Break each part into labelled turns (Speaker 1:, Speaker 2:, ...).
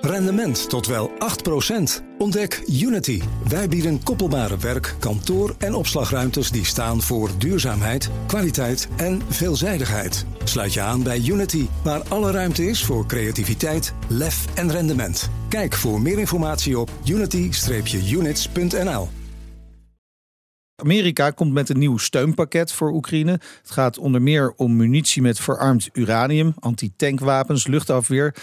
Speaker 1: Rendement tot wel 8%. Ontdek Unity. Wij bieden koppelbare werk, kantoor en opslagruimtes die staan voor duurzaamheid, kwaliteit en veelzijdigheid. Sluit je aan bij Unity, waar alle ruimte is voor creativiteit, lef en rendement. Kijk voor meer informatie op unity-units.nl.
Speaker 2: Amerika komt met een nieuw steunpakket voor Oekraïne. Het gaat onder meer om munitie met verarmd uranium, antitankwapens, luchtafweer.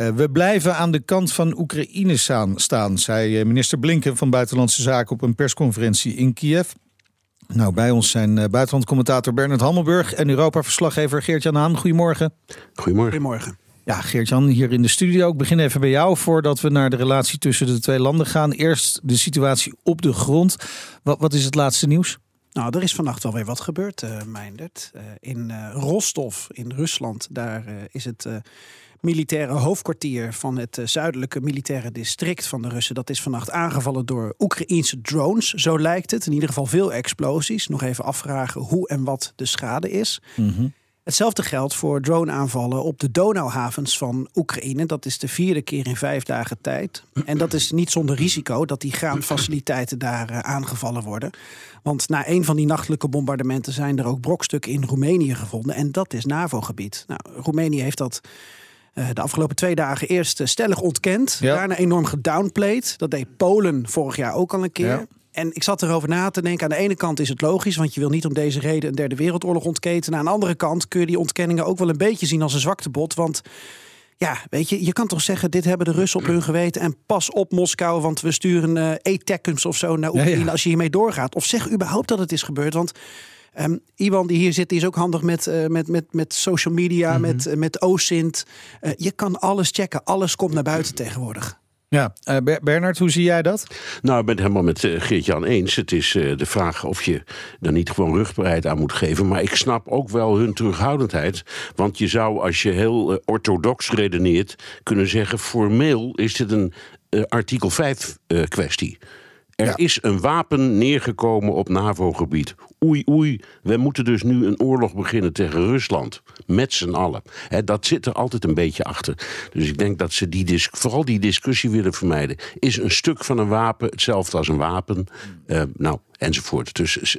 Speaker 2: Uh, we blijven aan de kant van Oekraïne staan, zei eh, minister Blinken van Buitenlandse Zaken op een persconferentie in Kiev. Nou, bij ons zijn uh, buitenlandcommentator Bernard Hammelburg en Europa-verslaggever Geert-Jan Haan. Goedemorgen.
Speaker 3: Goedemorgen.
Speaker 4: Goedemorgen.
Speaker 2: Ja, Geert-Jan, hier in de studio. Ik begin even bij jou voordat we naar de relatie tussen de twee landen gaan. Eerst de situatie op de grond. Wat, wat is het laatste nieuws?
Speaker 4: Nou, er is vannacht alweer wat gebeurd, uh, Meindert. Uh, in uh, Rostov in Rusland, daar is het militaire hoofdkwartier van het zuidelijke militaire district van de Russen. Dat is vannacht aangevallen door Oekraïense drones, zo lijkt het. In ieder geval veel explosies. Nog even afvragen hoe en wat de schade is. Mm. Hetzelfde geldt voor drone-aanvallen op de Donauhavens van Oekraïne. Dat is de vierde keer in vijf dagen tijd. En dat is niet zonder risico dat die graanfaciliteiten daar uh, aangevallen worden. Want na een van die nachtelijke bombardementen zijn er ook brokstukken in Roemenië gevonden. En dat is NAVO-gebied. Nou, Roemenië heeft dat uh, de afgelopen twee dagen eerst uh, stellig ontkend. Ja. Daarna enorm gedownplayed. Dat deed Polen vorig jaar ook al een keer. Ja. En ik zat erover na te denken. Aan de ene kant is het logisch, want je wil niet om deze reden een derde wereldoorlog ontketenen. Aan de andere kant kun je die ontkenningen ook wel een beetje zien als een zwaktebod. Want ja, weet je, je kan toch zeggen: dit hebben de Russen op hun geweten. En pas op Moskou, want we sturen uh, e-tekkens of zo naar Oekraïne ja, ja. als je hiermee doorgaat. Of zeg überhaupt dat het is gebeurd. Want Um, Iwan die hier zit, die is ook handig met, uh, met, met, met social media, mm -hmm. met, uh, met OSINT. Uh, je kan alles checken, alles komt naar buiten tegenwoordig.
Speaker 2: Ja, uh, Bernard, hoe zie jij dat?
Speaker 3: Nou, ik ben het helemaal met uh, Geert-Jan eens. Het is uh, de vraag of je er niet gewoon rugbaarheid aan moet geven. Maar ik snap ook wel hun terughoudendheid. Want je zou, als je heel orthodox redeneert, kunnen zeggen: formeel is dit een artikel 5 kwestie. Er ja. is een wapen neergekomen op NAVO-gebied. Oei, oei, we moeten dus nu een oorlog beginnen tegen Rusland. Met z'n allen. He, dat zit er altijd een beetje achter. Dus ik denk dat ze die vooral die discussie willen vermijden. Is een stuk van een wapen hetzelfde als een wapen? Uh, nou, enzovoort. Dus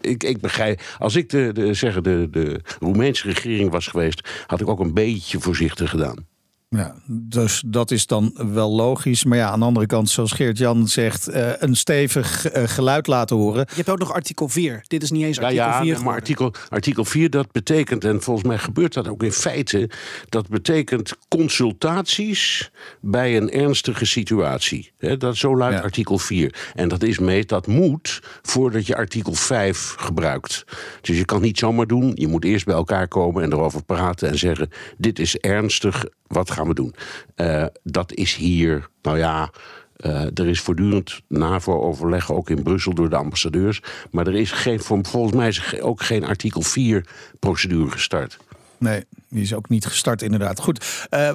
Speaker 3: ik, ik begrijp. Als ik de, de, zeggen, de, de Roemeense regering was geweest, had ik ook een beetje voorzichtig gedaan.
Speaker 2: Ja, dus dat is dan wel logisch. Maar ja, aan de andere kant, zoals Geert-Jan zegt, uh, een stevig uh, geluid laten horen.
Speaker 4: Je hebt ook nog artikel 4. Dit is niet eens artikel
Speaker 3: ja, ja,
Speaker 4: 4.
Speaker 3: maar artikel, artikel 4 dat betekent, en volgens mij gebeurt dat ook in feite, dat betekent consultaties bij een ernstige situatie. He, dat, zo luidt ja. artikel 4. En dat is mee, dat moet voordat je artikel 5 gebruikt. Dus je kan niet zomaar doen. Je moet eerst bij elkaar komen en erover praten en zeggen: dit is ernstig. Wat gaan we doen? Uh, dat is hier, nou ja. Uh, er is voortdurend NAVO-overleg, ook in Brussel door de ambassadeurs. Maar er is geen, volgens mij ook geen artikel 4-procedure gestart.
Speaker 2: Nee, die is ook niet gestart inderdaad. Goed, uh,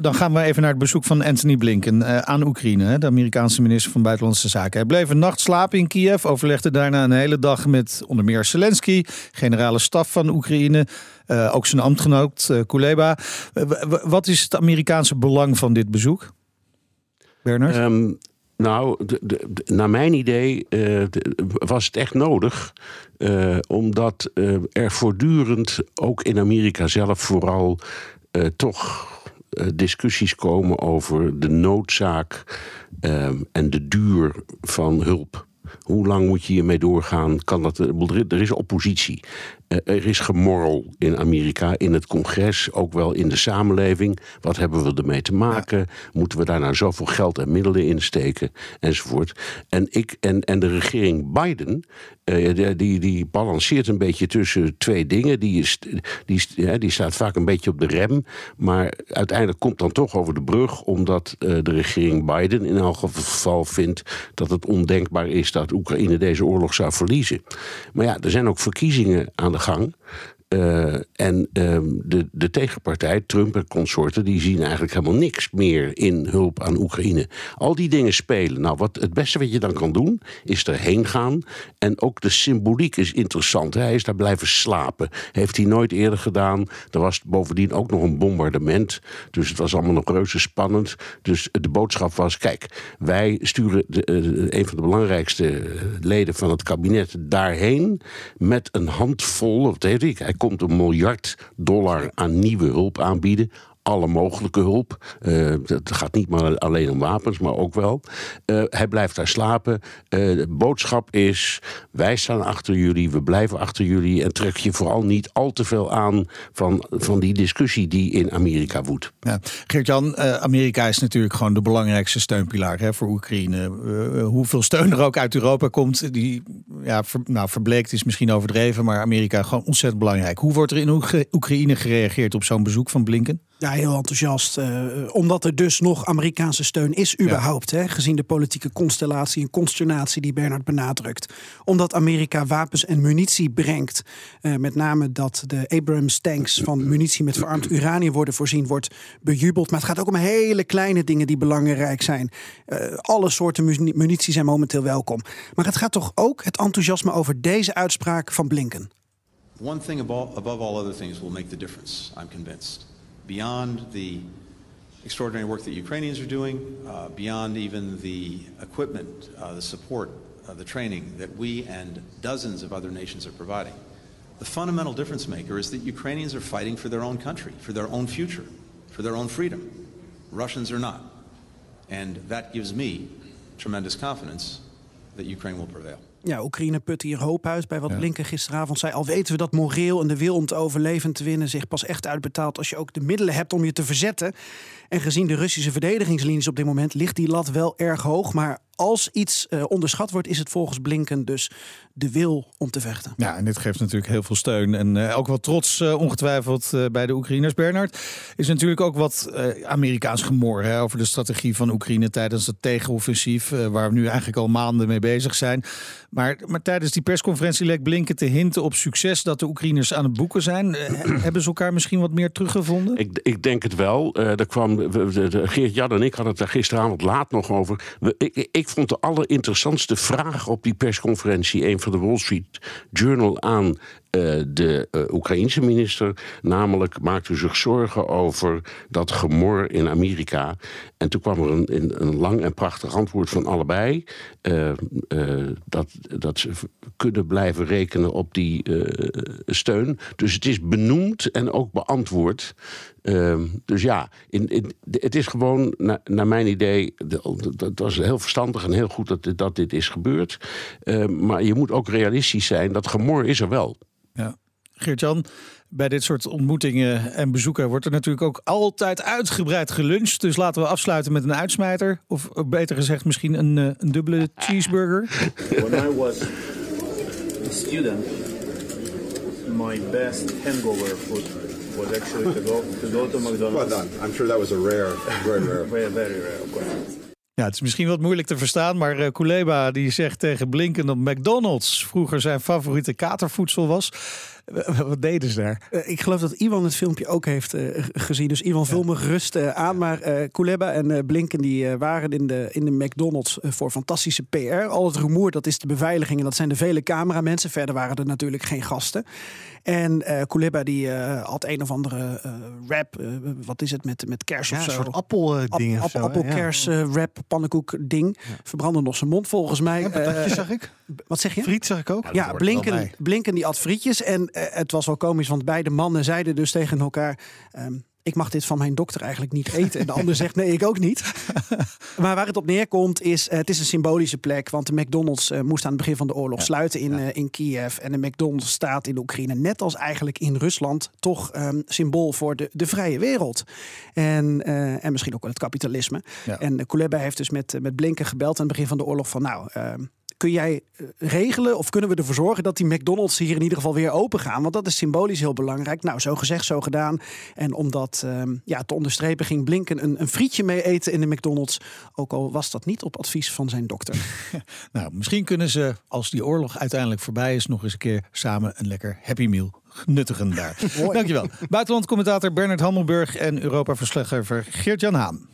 Speaker 2: dan gaan we even naar het bezoek van Anthony Blinken aan Oekraïne. De Amerikaanse minister van Buitenlandse Zaken. Hij bleef een nacht slapen in Kiev. Overlegde daarna een hele dag met onder meer Zelensky, generale staf van Oekraïne. Uh, ook zijn ambtgenoot Kuleba. wat is het Amerikaanse belang van dit bezoek? Bernard?
Speaker 3: Um... Nou, naar mijn idee uh, was het echt nodig. Uh, omdat uh, er voortdurend, ook in Amerika zelf vooral, toch discussies komen over de noodzaak en de duur van hulp. Hoe lang moet je hiermee doorgaan? Kan dat, er is oppositie. Er is gemorrel in Amerika, in het congres, ook wel in de samenleving. Wat hebben we ermee te maken? Moeten we daar nou zoveel geld en middelen in steken? Enzovoort. En, ik, en, en de regering Biden, uh, die, die balanceert een beetje tussen twee dingen. Die, is, die, die staat vaak een beetje op de rem. Maar uiteindelijk komt dan toch over de brug, omdat uh, de regering Biden in elk geval vindt dat het ondenkbaar is dat Oekraïne deze oorlog zou verliezen. Maar ja, er zijn ook verkiezingen aan de gang. Uh, en ehm, de, de tegenpartij, Trump en consorten, die zien eigenlijk helemaal niks meer in hulp aan Oekraïne. Al die dingen spelen. Nou, wat, het beste wat je dan kan doen, is erheen gaan. En ook de symboliek is interessant. Hij is daar blijven slapen. Heeft hij nooit eerder gedaan. Er was bovendien ook nog een bombardement. Dus het was allemaal nog reuze spannend. Dus de boodschap was: kijk, wij sturen de, uh, een van de belangrijkste eh, leden van het kabinet daarheen. met een handvol, wat weet ik, hij komt een miljard dollar aan nieuwe hulp aanbieden alle mogelijke hulp. Uh, het gaat niet maar alleen om wapens, maar ook wel. Uh, hij blijft daar slapen. Uh, de boodschap is: wij staan achter jullie, we blijven achter jullie. En trek je vooral niet al te veel aan van, van die discussie die in Amerika woedt.
Speaker 2: Ja. Geert-Jan, Amerika is natuurlijk gewoon de belangrijkste steunpilaar hè, voor Oekraïne. hoeveel steun er ook uit Europa komt, die ja, nou, verbleekt is misschien overdreven, maar Amerika gewoon ontzettend belangrijk. Hoe wordt er in Oekraïne gereageerd op zo'n bezoek van Blinken?
Speaker 4: Ja, heel enthousiast. Uh, omdat er dus nog Amerikaanse steun is, überhaupt. Hè, gezien de politieke constellatie en consternatie die Bernard benadrukt. Omdat Amerika wapens en munitie brengt. Uh, met name dat de Abrams tanks van munitie met verarmd uranium worden voorzien, wordt bejubeld. Maar het gaat ook om hele kleine dingen die belangrijk zijn. Uh, alle soorten munitie zijn momenteel welkom. Maar het gaat toch ook het enthousiasme over deze uitspraak van Blinken.
Speaker 5: One thing above all other things will make the difference, I'm convinced. Beyond the extraordinary work that Ukrainians are doing, uh, beyond even the equipment, uh, the support, uh, the training that we and dozens of other nations are providing. The fundamental difference maker is that Ukrainians are fighting for their own country, for their own future, for their own freedom. Russians are not. And that gives me tremendous confidence that Ukraine will prevail.
Speaker 4: Ja, Oekraïne put hier hoop uit bij wat ja. Blinken gisteravond zei. Al weten we dat moreel en de wil om te overleven en te winnen zich pas echt uitbetaalt als je ook de middelen hebt om je te verzetten. En gezien de Russische verdedigingslinies op dit moment ligt die lat wel erg hoog. Maar als iets uh, onderschat wordt, is het volgens Blinken dus de wil om te vechten.
Speaker 2: Ja, en dit geeft natuurlijk heel veel steun. En uh, ook wat trots, uh, ongetwijfeld, bij de Oekraïners. Bernard, is natuurlijk ook wat Amerikaans gemor hè, over de strategie van Oekraïne tijdens het tegenoffensief. waar we nu eigenlijk al maanden mee bezig zijn. Maar, maar tijdens die persconferentie leek Blinken te hinten op succes dat de Oekraïners aan het boeken zijn. hebben ze elkaar misschien wat meer teruggevonden?
Speaker 3: Ik, ik denk het wel. er kwam, Geert-Jan en ik hadden het daar gisteravond laat nog over. ik, ik ik vond de allerinteressantste vraag op die persconferentie een van de Wall Street Journal aan uh, de uh, Oekraïense minister. Namelijk maakte zich zorgen over dat gemor in Amerika. En toen kwam er een, een lang en prachtig antwoord van allebei. Uh, dat, dat ze kunnen blijven rekenen op die steun. Dus het is benoemd en ook beantwoord. Ehm, dus ja, in, het is gewoon, na, naar mijn idee, dat was heel verstandig en heel goed dat, dat dit is gebeurd. Ehm, maar je moet ook realistisch zijn, dat gemor is er wel.
Speaker 2: Ja. Geert-Jan, bij dit soort ontmoetingen en bezoeken wordt er natuurlijk ook altijd uitgebreid geluncht. Dus laten we afsluiten met een uitsmijter. Of beter gezegd, misschien een, eh, een dubbele cheeseburger. When I was a student, my best hangover food was actually to go to, go to McDonald's. Well done. I'm sure that was a rare, very rare. very, very rare, of course. Ja, het is misschien wat moeilijk te verstaan, maar uh, Kuleba die zegt tegen Blinken dat McDonald's vroeger zijn favoriete katervoedsel was. Wat deden ze daar?
Speaker 4: Uh, ik geloof dat Iwan het filmpje ook heeft uh, gezien. Dus Iwan, vul me gerust uh, aan. Maar Kuleba en Blinken die waren in de, in de McDonald's voor fantastische PR. Al het rumoer, dat is de beveiliging en dat zijn de vele cameramensen. Verder waren er natuurlijk geen gasten. En uh, Kuleba die uh, had een of andere uh, rap, wat is het, met, met kers
Speaker 2: ja,
Speaker 4: of zo.
Speaker 2: Een soort appelding
Speaker 4: App, app, Appelkers ja. rap, pannenkoek ding. Ja. Verbrandde nog zijn mond volgens mij.
Speaker 2: Ja, zag ik.
Speaker 4: Wat zeg je?
Speaker 2: Friet zag ik ook.
Speaker 4: Ja, Blinken, Blinken die at frietjes. En het was wel komisch, want beide mannen zeiden dus tegen elkaar... Um, ik mag dit van mijn dokter eigenlijk niet eten. En de ander zegt nee, ik ook niet. maar waar het op neerkomt is, uh, het is een symbolische plek. Want de McDonald's uh, moest aan het begin van de oorlog sluiten in, uh, in Kiev. En de McDonald's staat in de Oekraïne, net als eigenlijk in Rusland, toch um, symbool voor de, de vrije wereld. En, en misschien ook wel het kapitalisme. Ja. En Kuleba heeft dus met, met Blinken gebeld aan het begin van de oorlog van nou... Ehm, kun jij regelen of kunnen we ervoor zorgen dat die McDonald's hier in ieder geval weer open gaan? Want dat is symbolisch heel belangrijk. Nou, zo gezegd, zo gedaan. En om dat um, ja, te onderstrepen ging Blinken een, een frietje mee eten in de McDonald's. Ook al was dat niet op advies van zijn dokter.
Speaker 2: nou, misschien kunnen ze, als die oorlog uiteindelijk voorbij is, nog eens een keer samen een lekker Happy Meal nuttigen daar. Dankjewel. Buitenlandcommentator Bernard Hammelburg en Europa-verslaggever Geert-Jan Haan.